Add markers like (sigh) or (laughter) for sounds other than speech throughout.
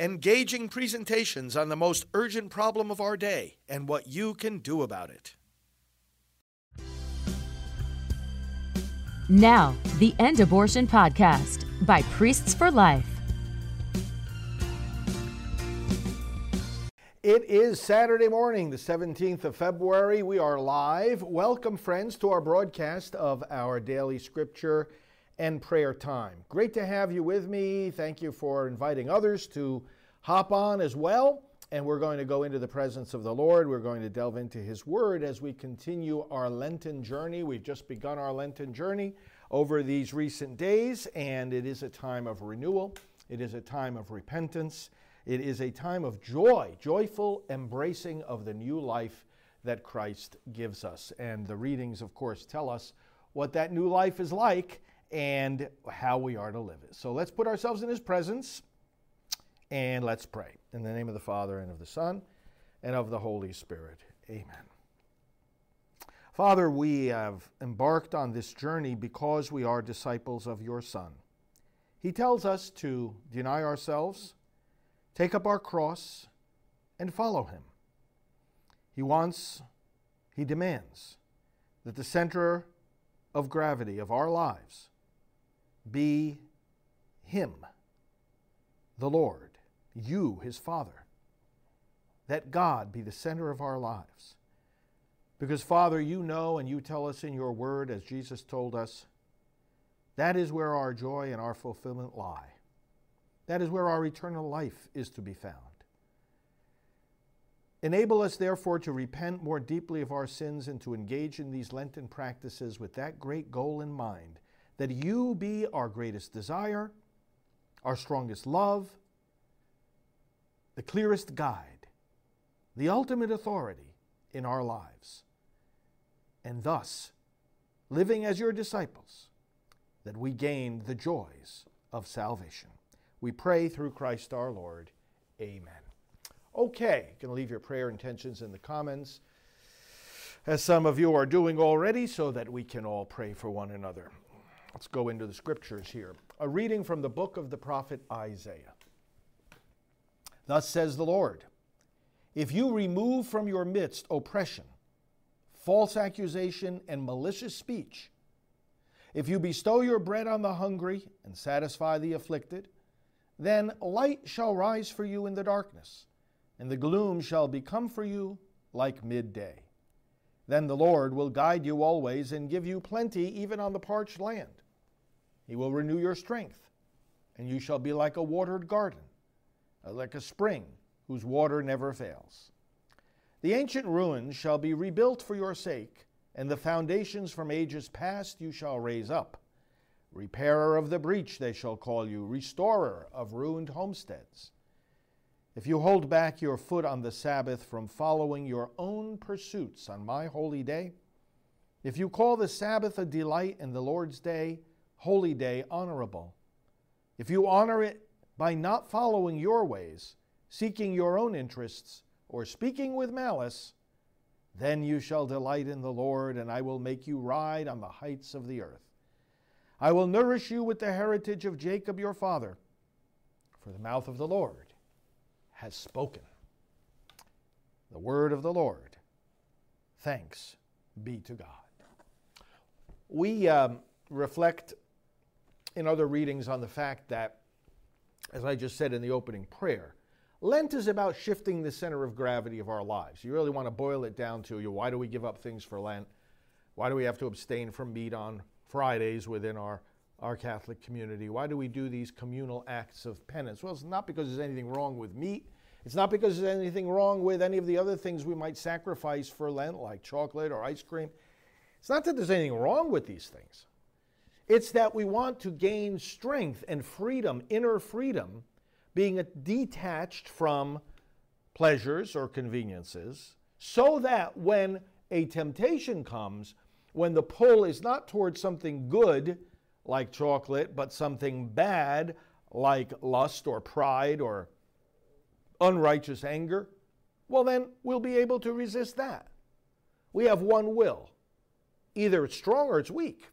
engaging presentations on the most urgent problem of our day and what you can do about it. Now, the End Abortion Podcast by Priests for Life. It is Saturday morning, the 17th of February. We are live. Welcome, friends, to our broadcast of our daily scripture and prayer time. Great to have you with me. Thank you for inviting others to hop on as well. And we're going to go into the presence of the Lord. We're going to delve into His Word as we continue our Lenten journey. We've just begun our Lenten journey over these recent days, and it is a time of renewal. It is a time of repentance. It is a time of joy, joyful embracing of the new life that Christ gives us. And the readings, of course, tell us what that new life is like and how we are to live it. So let's put ourselves in His presence and let's pray. In the name of the Father, and of the Son, and of the Holy Spirit. Amen. Father, we have embarked on this journey because we are disciples of your Son. He tells us to deny ourselves, take up our cross, and follow him. He wants, he demands that the center of gravity of our lives be Him, the Lord, you, His Father. That God be the center of our lives. Because, Father, you know and you tell us in your word, as Jesus told us, that is where our joy and our fulfillment lie. That is where our eternal life is to be found. Enable us, therefore, to repent more deeply of our sins and to engage in these Lenten practices with that great goal in mind that you be our greatest desire, our strongest love, the clearest guide, the ultimate authority in our lives. And thus, living as your disciples, that we gain the joys of salvation. We pray through Christ our Lord. Amen. Okay, you can leave your prayer intentions in the comments, as some of you are doing already, so that we can all pray for one another. Let's go into the scriptures here. A reading from the book of the prophet Isaiah. Thus says the Lord If you remove from your midst oppression, false accusation, and malicious speech, if you bestow your bread on the hungry and satisfy the afflicted, then light shall rise for you in the darkness, and the gloom shall become for you like midday. Then the Lord will guide you always and give you plenty even on the parched land. He will renew your strength, and you shall be like a watered garden, uh, like a spring whose water never fails. The ancient ruins shall be rebuilt for your sake, and the foundations from ages past you shall raise up. Repairer of the breach they shall call you, restorer of ruined homesteads. If you hold back your foot on the Sabbath from following your own pursuits on my holy day, if you call the Sabbath a delight and the Lord's day holy day honorable. If you honor it by not following your ways, seeking your own interests, or speaking with malice, then you shall delight in the Lord, and I will make you ride on the heights of the earth. I will nourish you with the heritage of Jacob your father, for the mouth of the Lord has spoken. The word of the Lord. Thanks be to God. We um, reflect in other readings on the fact that, as I just said in the opening prayer, Lent is about shifting the center of gravity of our lives. You really want to boil it down to you. Why do we give up things for Lent? Why do we have to abstain from meat on Fridays within our, our Catholic community? Why do we do these communal acts of penance? Well, it's not because there's anything wrong with meat. It's not because there's anything wrong with any of the other things we might sacrifice for Lent, like chocolate or ice cream. It's not that there's anything wrong with these things. It's that we want to gain strength and freedom, inner freedom, being detached from pleasures or conveniences, so that when a temptation comes, when the pull is not towards something good, like chocolate, but something bad, like lust or pride or unrighteous anger, well, then we'll be able to resist that. We have one will. Either it's strong or it's weak.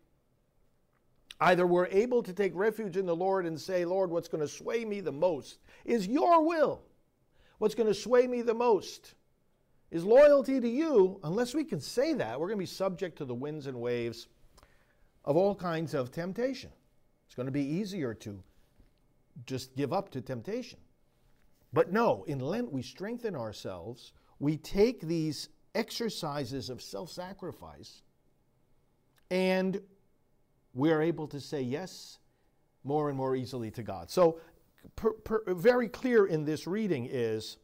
Either we're able to take refuge in the Lord and say, Lord, what's going to sway me the most is your will. What's going to sway me the most is loyalty to you. Unless we can say that, we're going to be subject to the winds and waves of all kinds of temptation. It's going to be easier to just give up to temptation. But no, in Lent, we strengthen ourselves. We take these exercises of self sacrifice and we are able to say yes more and more easily to God. So, per, per, very clear in this reading is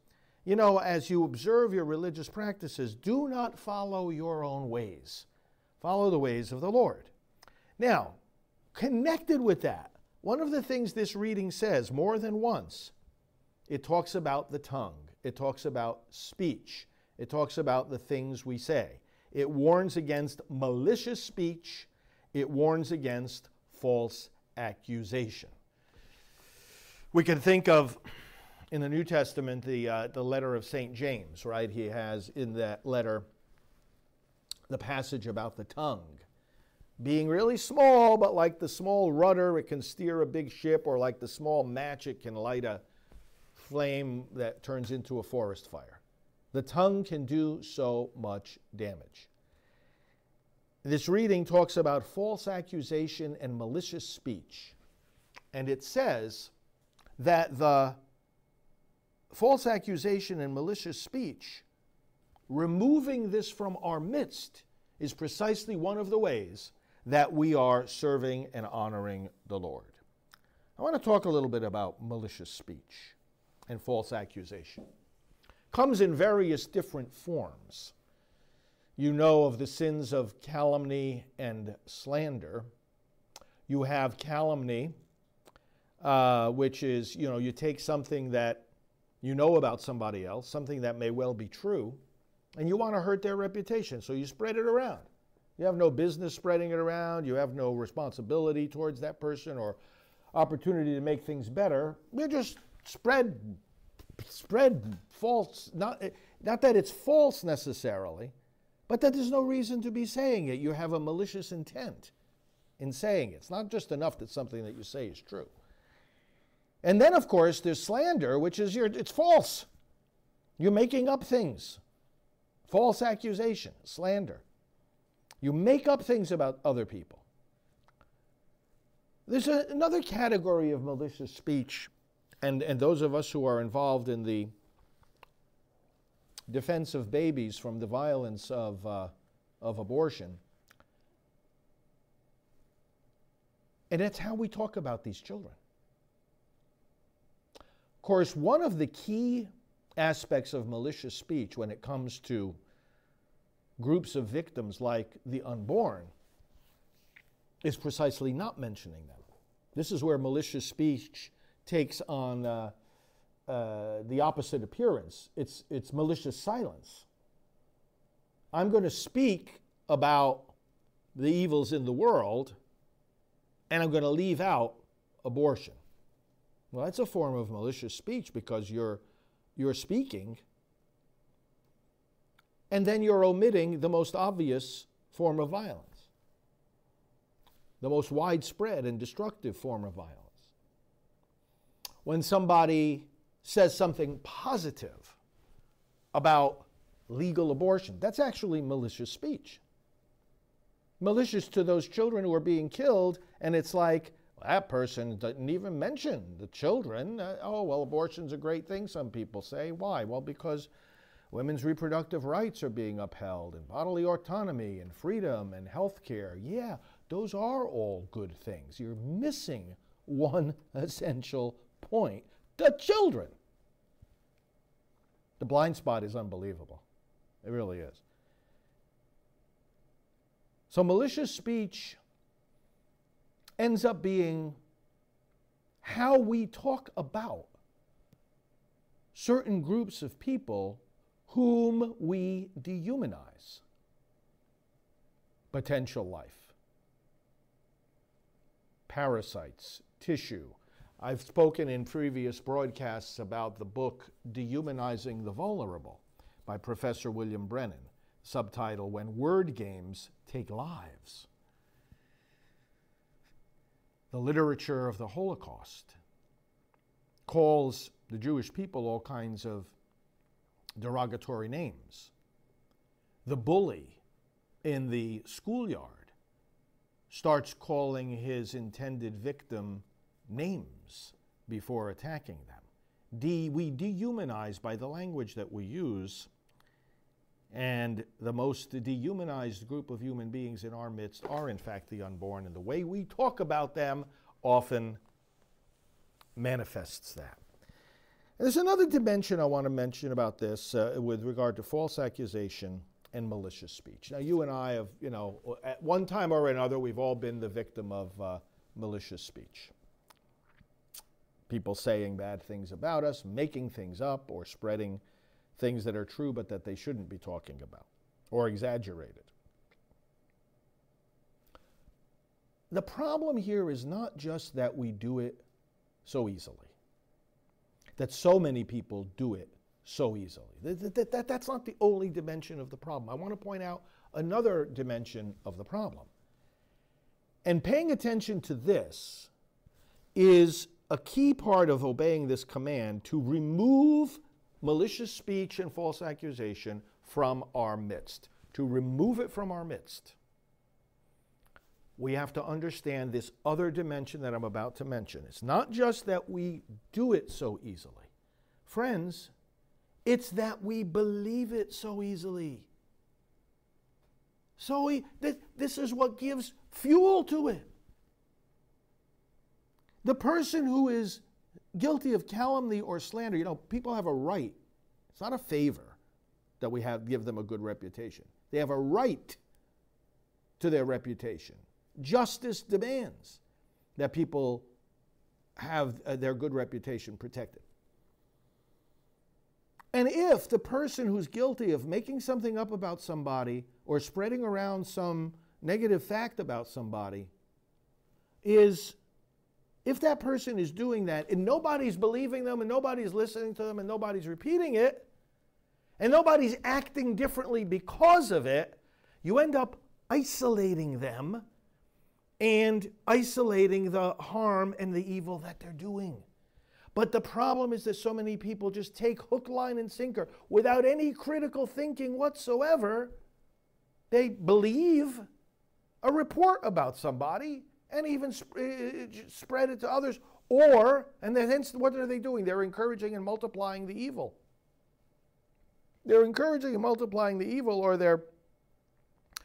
you know, as you observe your religious practices, do not follow your own ways, follow the ways of the Lord. Now, connected with that, one of the things this reading says more than once, it talks about the tongue, it talks about speech, it talks about the things we say. It warns against malicious speech, it warns against false accusation. We can think of in the New Testament the, uh, the letter of St. James, right? He has in that letter the passage about the tongue being really small, but like the small rudder, it can steer a big ship, or like the small match, it can light a flame that turns into a forest fire. The tongue can do so much damage. This reading talks about false accusation and malicious speech. And it says that the false accusation and malicious speech, removing this from our midst is precisely one of the ways that we are serving and honoring the Lord. I want to talk a little bit about malicious speech and false accusation. Comes in various different forms you know of the sins of calumny and slander. You have calumny, uh, which is, you know, you take something that you know about somebody else, something that may well be true, and you want to hurt their reputation, so you spread it around. You have no business spreading it around, you have no responsibility towards that person or opportunity to make things better. You just spread spread false not not that it's false necessarily, but that there's no reason to be saying it. You have a malicious intent in saying it. It's not just enough that something that you say is true. And then, of course, there's slander, which is your, it's false. You're making up things. False accusation, slander. You make up things about other people. There's a, another category of malicious speech, and, and those of us who are involved in the defense of babies from the violence of, uh, of abortion. And that's how we talk about these children. Of course, one of the key aspects of malicious speech when it comes to groups of victims like the unborn is precisely not mentioning them. This is where malicious speech takes on uh, uh, the opposite appearance. It's, it's malicious silence. I'm going to speak about the evils in the world, and I'm going to leave out abortion. Well, that's a form of malicious speech because you're, you're speaking, and then you're omitting the most obvious form of violence, the most widespread and destructive form of violence. When somebody says something positive about legal abortion. That's actually malicious speech. Malicious to those children who are being killed, and it's like, that person didn't even mention the children. Uh, oh, well, abortion's a great thing, some people say. Why? Well, because women's reproductive rights are being upheld, and bodily autonomy, and freedom, and health care. Yeah, those are all good things. You're missing one (laughs) essential point the children. The blind spot is unbelievable. It really is. So, malicious speech ends up being how we talk about certain groups of people whom we dehumanize. Potential life, parasites, tissue, I've spoken in previous broadcasts about the book Dehumanizing the Vulnerable by Professor William Brennan, subtitle When Word Games Take Lives. the literature of the Holocaust calls the Jewish people all kinds of derogatory names. The bully in the schoolyard starts calling his intended victim names before attacking them. De- we dehumanize by the language that we use, and the most dehumanized group of human beings in our midst are, in fact, the unborn, and the way we talk about them often manifests that. There's another dimension I want to mention about this uh, with regard to false accusation and malicious speech. Now, you and I have, you know, at one time or another, we've all been the victim of uh, malicious speech. People saying bad things about us, making things up, or spreading things that are true but that they shouldn't be talking about, or exaggerated. The problem here is not just that we do it so easily that so many people do it so easily. That, that, that, that's not the only dimension of the problem. I want to point out another dimension of the problem. And paying attention to this is a key part of obeying this command to remove malicious speech and false accusation from our midst. To remove it from our midst, we have to understand this other dimension that I'm about to mention. It's not just that we do it so easily. Friends, it's that we believe it so easily. So we, this, this is what gives fuel to it. The person who is guilty of calumny or slander, you know, people have a right. It's not a favor that we have give them a good reputation. They have a right to their reputation. Justice demands that people have uh, their good reputation protected. And if the person who's guilty of making something up about somebody or spreading around some negative fact about somebody is, if that person is doing that and nobody's believing them and nobody's listening to them and nobody's repeating it and nobody's acting differently because of it, you end up isolating them and isolating the harm and the evil that they're doing. But the problem is that so many people just take hook, line, and sinker without any critical thinking whatsoever. They believe a report about somebody and even sp- uh, spread it to others. Or, and then hence, what are they doing? They're encouraging and multiplying the evil. They're encouraging and multiplying the evil, or they're,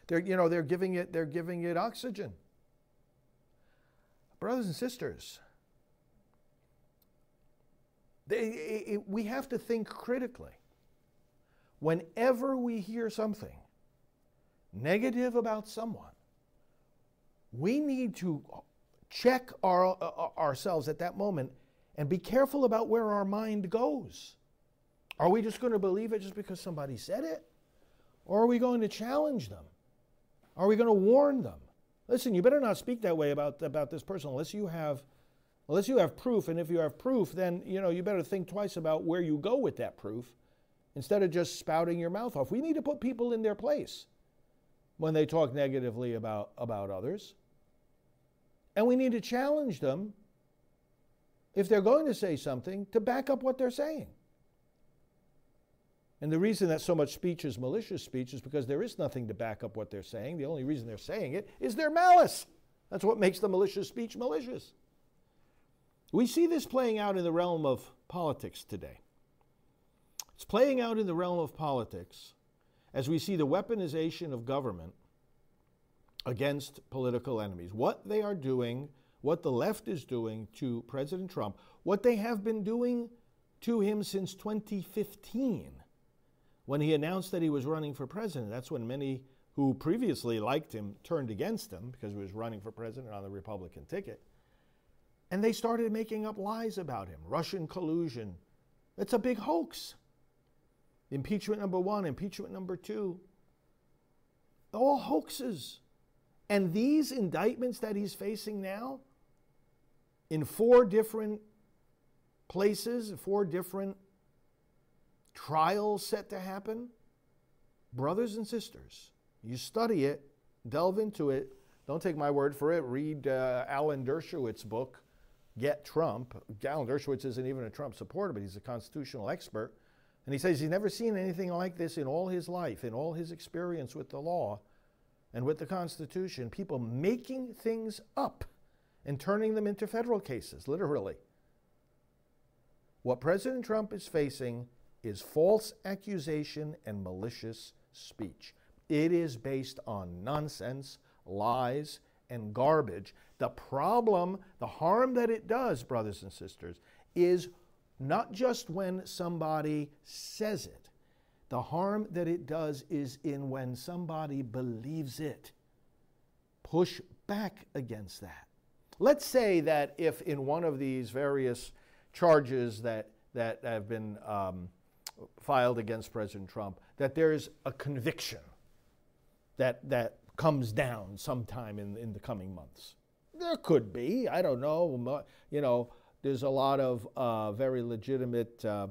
they're, you know, they're giving it, they're giving it oxygen. Brothers and sisters, they, it, we have to think critically. Whenever we hear something negative about someone, we need to check our, uh, ourselves at that moment and be careful about where our mind goes. Are we just going to believe it just because somebody said it? Or are we going to challenge them? Are we going to warn them? Listen, you better not speak that way about, about this person unless you have unless you have proof. And if you have proof, then you know you better think twice about where you go with that proof instead of just spouting your mouth off. We need to put people in their place when they talk negatively about, about others. And we need to challenge them if they're going to say something to back up what they're saying. And the reason that so much speech is malicious speech is because there is nothing to back up what they're saying. The only reason they're saying it is their malice. That's what makes the malicious speech malicious. We see this playing out in the realm of politics today. It's playing out in the realm of politics as we see the weaponization of government against political enemies. What they are doing, what the left is doing to President Trump, what they have been doing to him since 2015 when he announced that he was running for president. That's when many who previously liked him turned against him because he was running for president on the Republican ticket. And they started making up lies about him Russian collusion. It's a big hoax. Impeachment number one, impeachment number two. All hoaxes. And these indictments that he's facing now, in four different places, four different trials set to happen, brothers and sisters, you study it, delve into it, Don't take my word for it. Read uh, Alan Dershowitz's book, Get Trump. Alan Dershowitz isn't even a Trump supporter, but he's a constitutional expert. And he says he's never seen anything like this in all his life, in all his experience with the law and with the Constitution. People making things up and turning them into federal cases, literally. What President Trump is facing is false accusation and malicious speech. It is based on nonsense, lies, and garbage. The problem, the harm that it does, brothers and sisters, is not just when somebody says it. The harm that it does is in when somebody believes it. Push back against that. Let's say that if in one of these various charges that, that have been um, filed against President Trump, that there's a conviction that, that comes down sometime in, in the coming months. There could be, I don't know. You know, there's a lot of uh, very legitimate uh,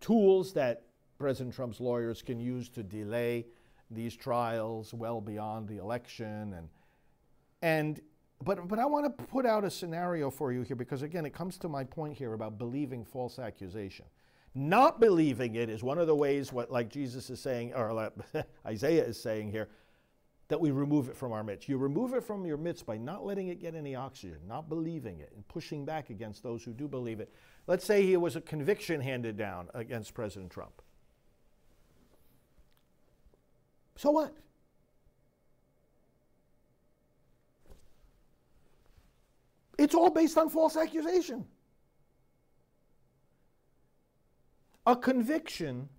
tools that President Trump's lawyers can use to delay these trials well beyond the election. And, and but, but I want to put out a scenario for you here because, again, it comes to my point here about believing false accusation. Not believing it is one of the ways, what like Jesus is saying, or like (laughs) Isaiah is saying here, that we remove it from our midst. You remove it from your midst by not letting it get any oxygen, not believing it, and pushing back against those who do believe it. Let's say he was a conviction handed down against President Trump. So what? It's all based on false accusation. A conviction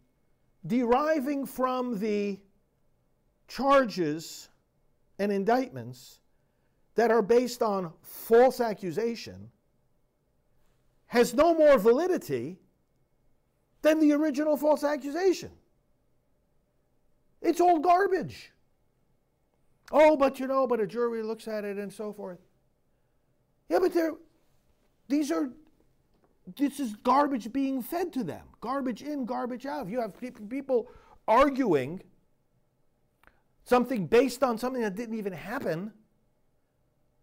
deriving from the charges and indictments that are based on false accusation has no more validity than the original false accusation. It's all garbage. Oh, but you know, but a jury looks at it and so forth. Yeah, but these are, this is garbage being fed to them. Garbage in, garbage out. You have people arguing something based on something that didn't even happen,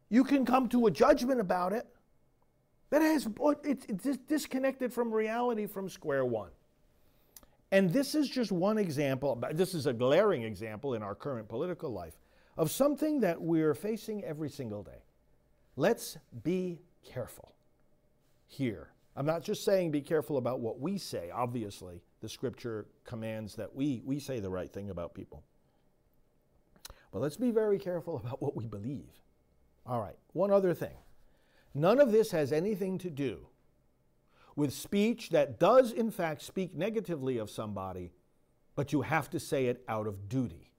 you can come to a judgment about it that has it's disconnected from reality from square one. And this is just one example, this is a glaring example in our current political life of something that we're facing every single day. Let's be careful here. I'm not just saying be careful about what we say. Obviously, the scripture commands that we, we say the right thing about people. But let's be very careful about what we believe. All right, one other thing. None of this has anything to do with speech that does, in fact, speak negatively of somebody, but you have to say it out of duty.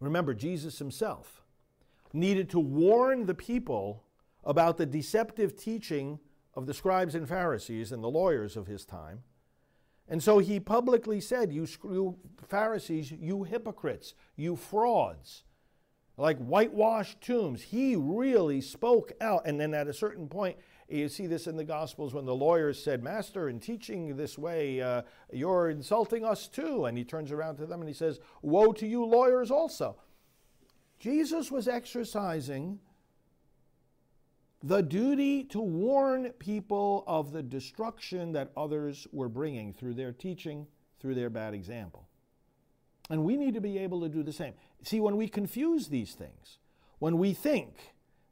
Remember, Jesus himself needed to warn the people about the deceptive teaching of the scribes and Pharisees and the lawyers of his time and so he publicly said, You, Pharisees, you hypocrites, you frauds, like whitewashed tombs. He really spoke out. And then at a certain point, you see this in the Gospels when the lawyers said, Master, in teaching this way, uh, you're insulting us too. And he turns around to them and he says, Woe to you, lawyers, also. Jesus was exercising the duty to warn people of the destruction that others were bringing through their teaching, through their bad example. And we need to be able to do the same. See, when we confuse these things, when we think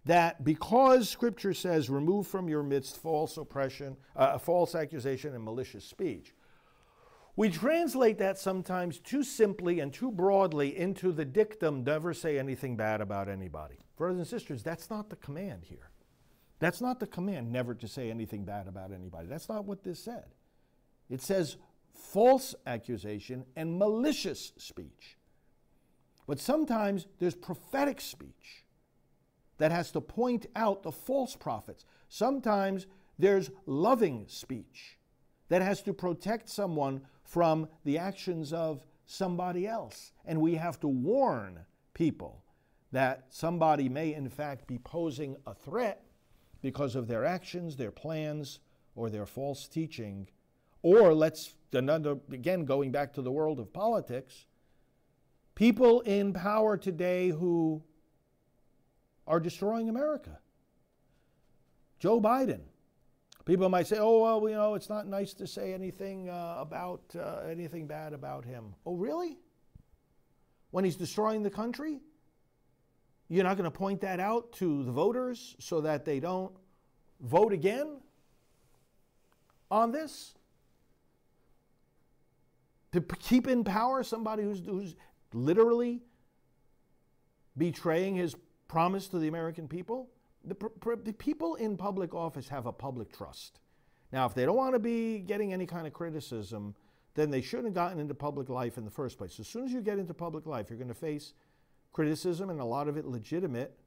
that because Scripture says, remove from your midst false oppression, uh, false accusation, and malicious speech, we translate that sometimes too simply and too broadly into the dictum never say anything bad about anybody. Brothers and sisters, that's not the command here. That's not the command, never to say anything bad about anybody. That's not what this said. It says false accusation and malicious speech. But sometimes there's prophetic speech that has to point out the false prophets. Sometimes there's loving speech that has to protect someone from the actions of somebody else. And we have to warn people that somebody may, in fact, be posing a threat because of their actions, their plans, or their false teaching. Or let's, another, again, going back to the world of politics, people in power today who are destroying America. Joe Biden. People might say, oh, well, you know, it's not nice to say anything uh, about uh, anything bad about him. Oh, really? When he's destroying the country? You're not going to point that out to the voters so that they don't vote again on this? To keep in power somebody who's, who's literally betraying his promise to the American people? The, the people in public office have a public trust. Now, if they don't want to be getting any kind of criticism, then they shouldn't have gotten into public life in the first place. As soon as you get into public life, you're going to face criticism and a lot of it legitimate.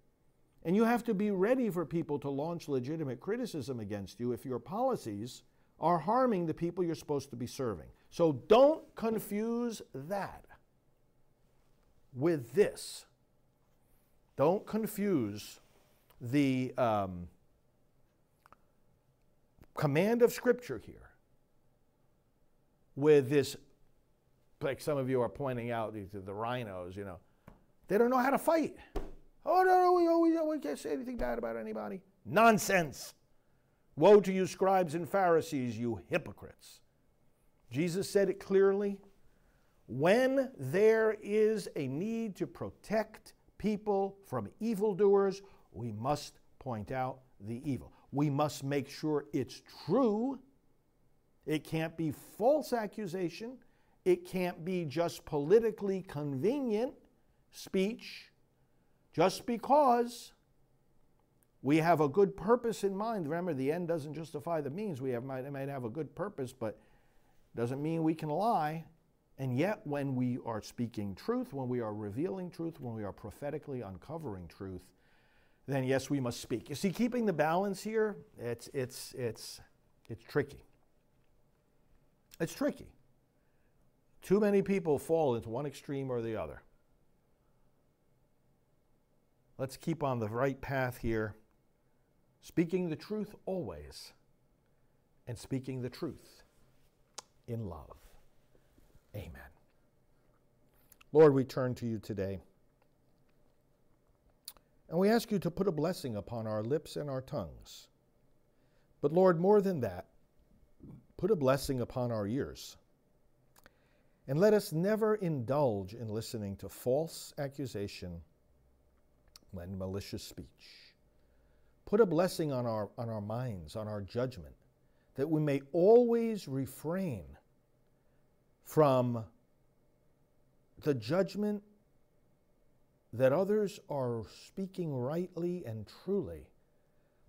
And you have to be ready for people to launch legitimate criticism against you if your policies are harming the people you're supposed to be serving. So don't confuse that with this. Don't confuse the um, command of Scripture here with this, like some of you are pointing out, the, the RINOs, you know, they don't know how to fight. Oh, no, no, we, oh, we, we can't say anything bad about anybody. Nonsense. Woe to you, scribes and Pharisees, you hypocrites. Jesus said it clearly. When there is a need to protect people from evildoers, we must point out the evil. We must make sure it's true. It can't be false accusation. It can't be just politically convenient speech just because we have a good purpose in mind. Remember, the end doesn't justify the means. We have, might, might have a good purpose, but doesn't mean we can lie. And yet, when we are speaking truth, when we are revealing truth, when we are prophetically uncovering truth, then yes, we must speak. You see, keeping the balance here, it's, it's, it's, it's tricky. It's tricky. Too many people fall into one extreme or the other. Let's keep on the right path here, speaking the truth always, and speaking the truth in love. Amen. Lord, we turn to you today. And we ask you to put a blessing upon our lips and our tongues. But Lord, more than that, put a blessing upon our ears. And let us never indulge in listening to false accusation and malicious speech. Put a blessing on our, on our minds, on our judgment, that we may always refrain from the judgment that others are speaking rightly and truly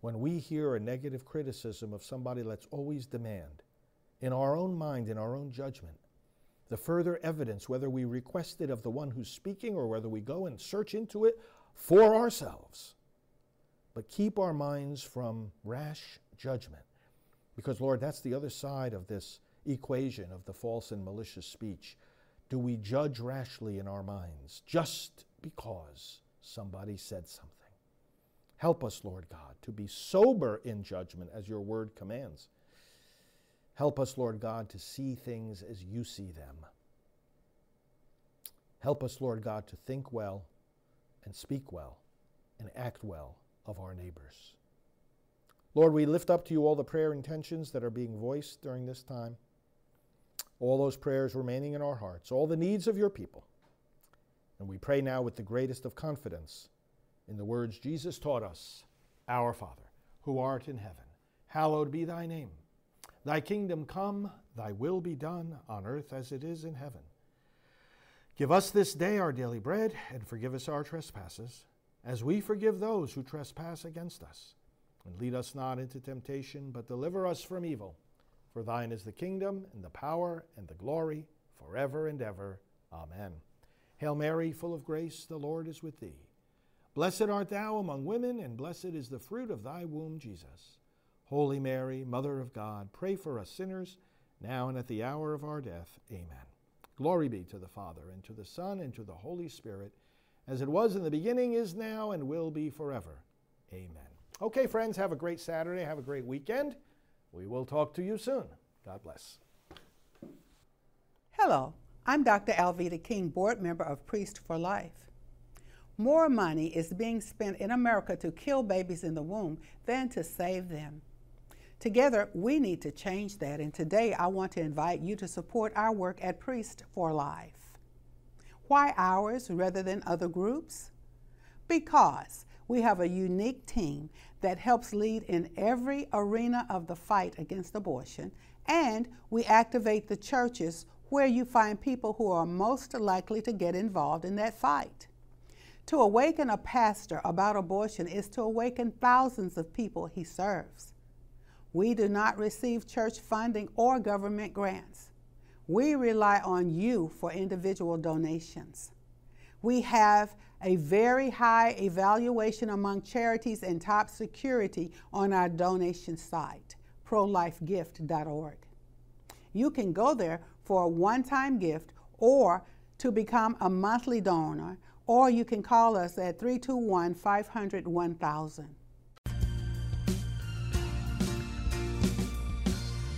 when we hear a negative criticism of somebody, let's always demand, in our own mind, in our own judgment, the further evidence, whether we request it of the one who's speaking or whether we go and search into it for ourselves. But keep our minds from rash judgment. Because, Lord, that's the other side of this equation of the false and malicious speech. Do we judge rashly in our minds just because somebody said something? Help us, Lord God, to be sober in judgment as your word commands. Help us, Lord God, to see things as you see them. Help us, Lord God, to think well and speak well and act well of our neighbors. Lord, we lift up to you all the prayer intentions that are being voiced during this time, all those prayers remaining in our hearts, all the needs of your people. And we pray now with the greatest of confidence in the words Jesus taught us Our Father, who art in heaven, hallowed be thy name. Thy kingdom come, thy will be done on earth as it is in heaven. Give us this day our daily bread, and forgive us our trespasses, as we forgive those who trespass against us. And lead us not into temptation, but deliver us from evil. For thine is the kingdom, and the power, and the glory, forever and ever. Amen. Hail Mary, full of grace, the Lord is with thee. Blessed art thou among women, and blessed is the fruit of thy womb, Jesus. Holy Mary, Mother of God, pray for us sinners, now and at the hour of our death. Amen. Glory be to the Father, and to the Son, and to the Holy Spirit, as it was in the beginning, is now, and will be forever. Amen. Okay, friends, have a great Saturday. Have a great weekend. We will talk to you soon. God bless. Hello, I'm Dr. Alveda King, board member of Priests for Life. more money is being spent in America to kill babies in the womb than to save them. Together, we need to change that, and today I want to invite you to support our work at Priests for Life. Why ours rather than other groups? Because we have a unique team that helps lead in every arena of the fight against abortion, and we activate the churches where you find people who are most likely to get involved in that fight. To awaken a pastor about abortion is to awaken thousands of people he serves. We do not receive church funding or government grants. We rely on you for individual donations. We have a very high evaluation among charities and top security on our donation site, prolifegift.org. You can go there for a one time gift or to become a monthly donor, or you can call us at 321 500 1000.